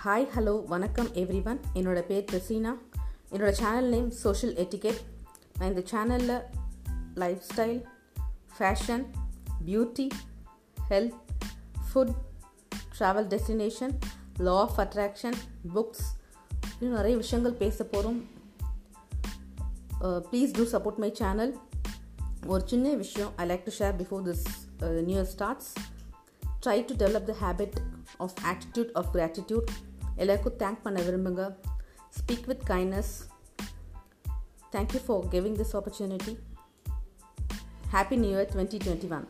Hi hello வணக்கம் everyone என்னோடய பேர் பிரசீனா என்னோடய சேனல் நேம் சோஷியல் எட்டிகெட் நான் இந்த சேனலில் lifestyle fashion beauty health food travel destination law of attraction books இன்னும் நிறைய விஷயங்கள் பேச போகிறோம் please do support my channel ஒரு சின்ன விஷயம் I like to share before this new year starts try to develop the habit of attitude of gratitude எல்லாருக்கும் thank பண்ண விரும்புங்க. Speak with kindness thank you for giving this opportunity happy new year twenty twenty one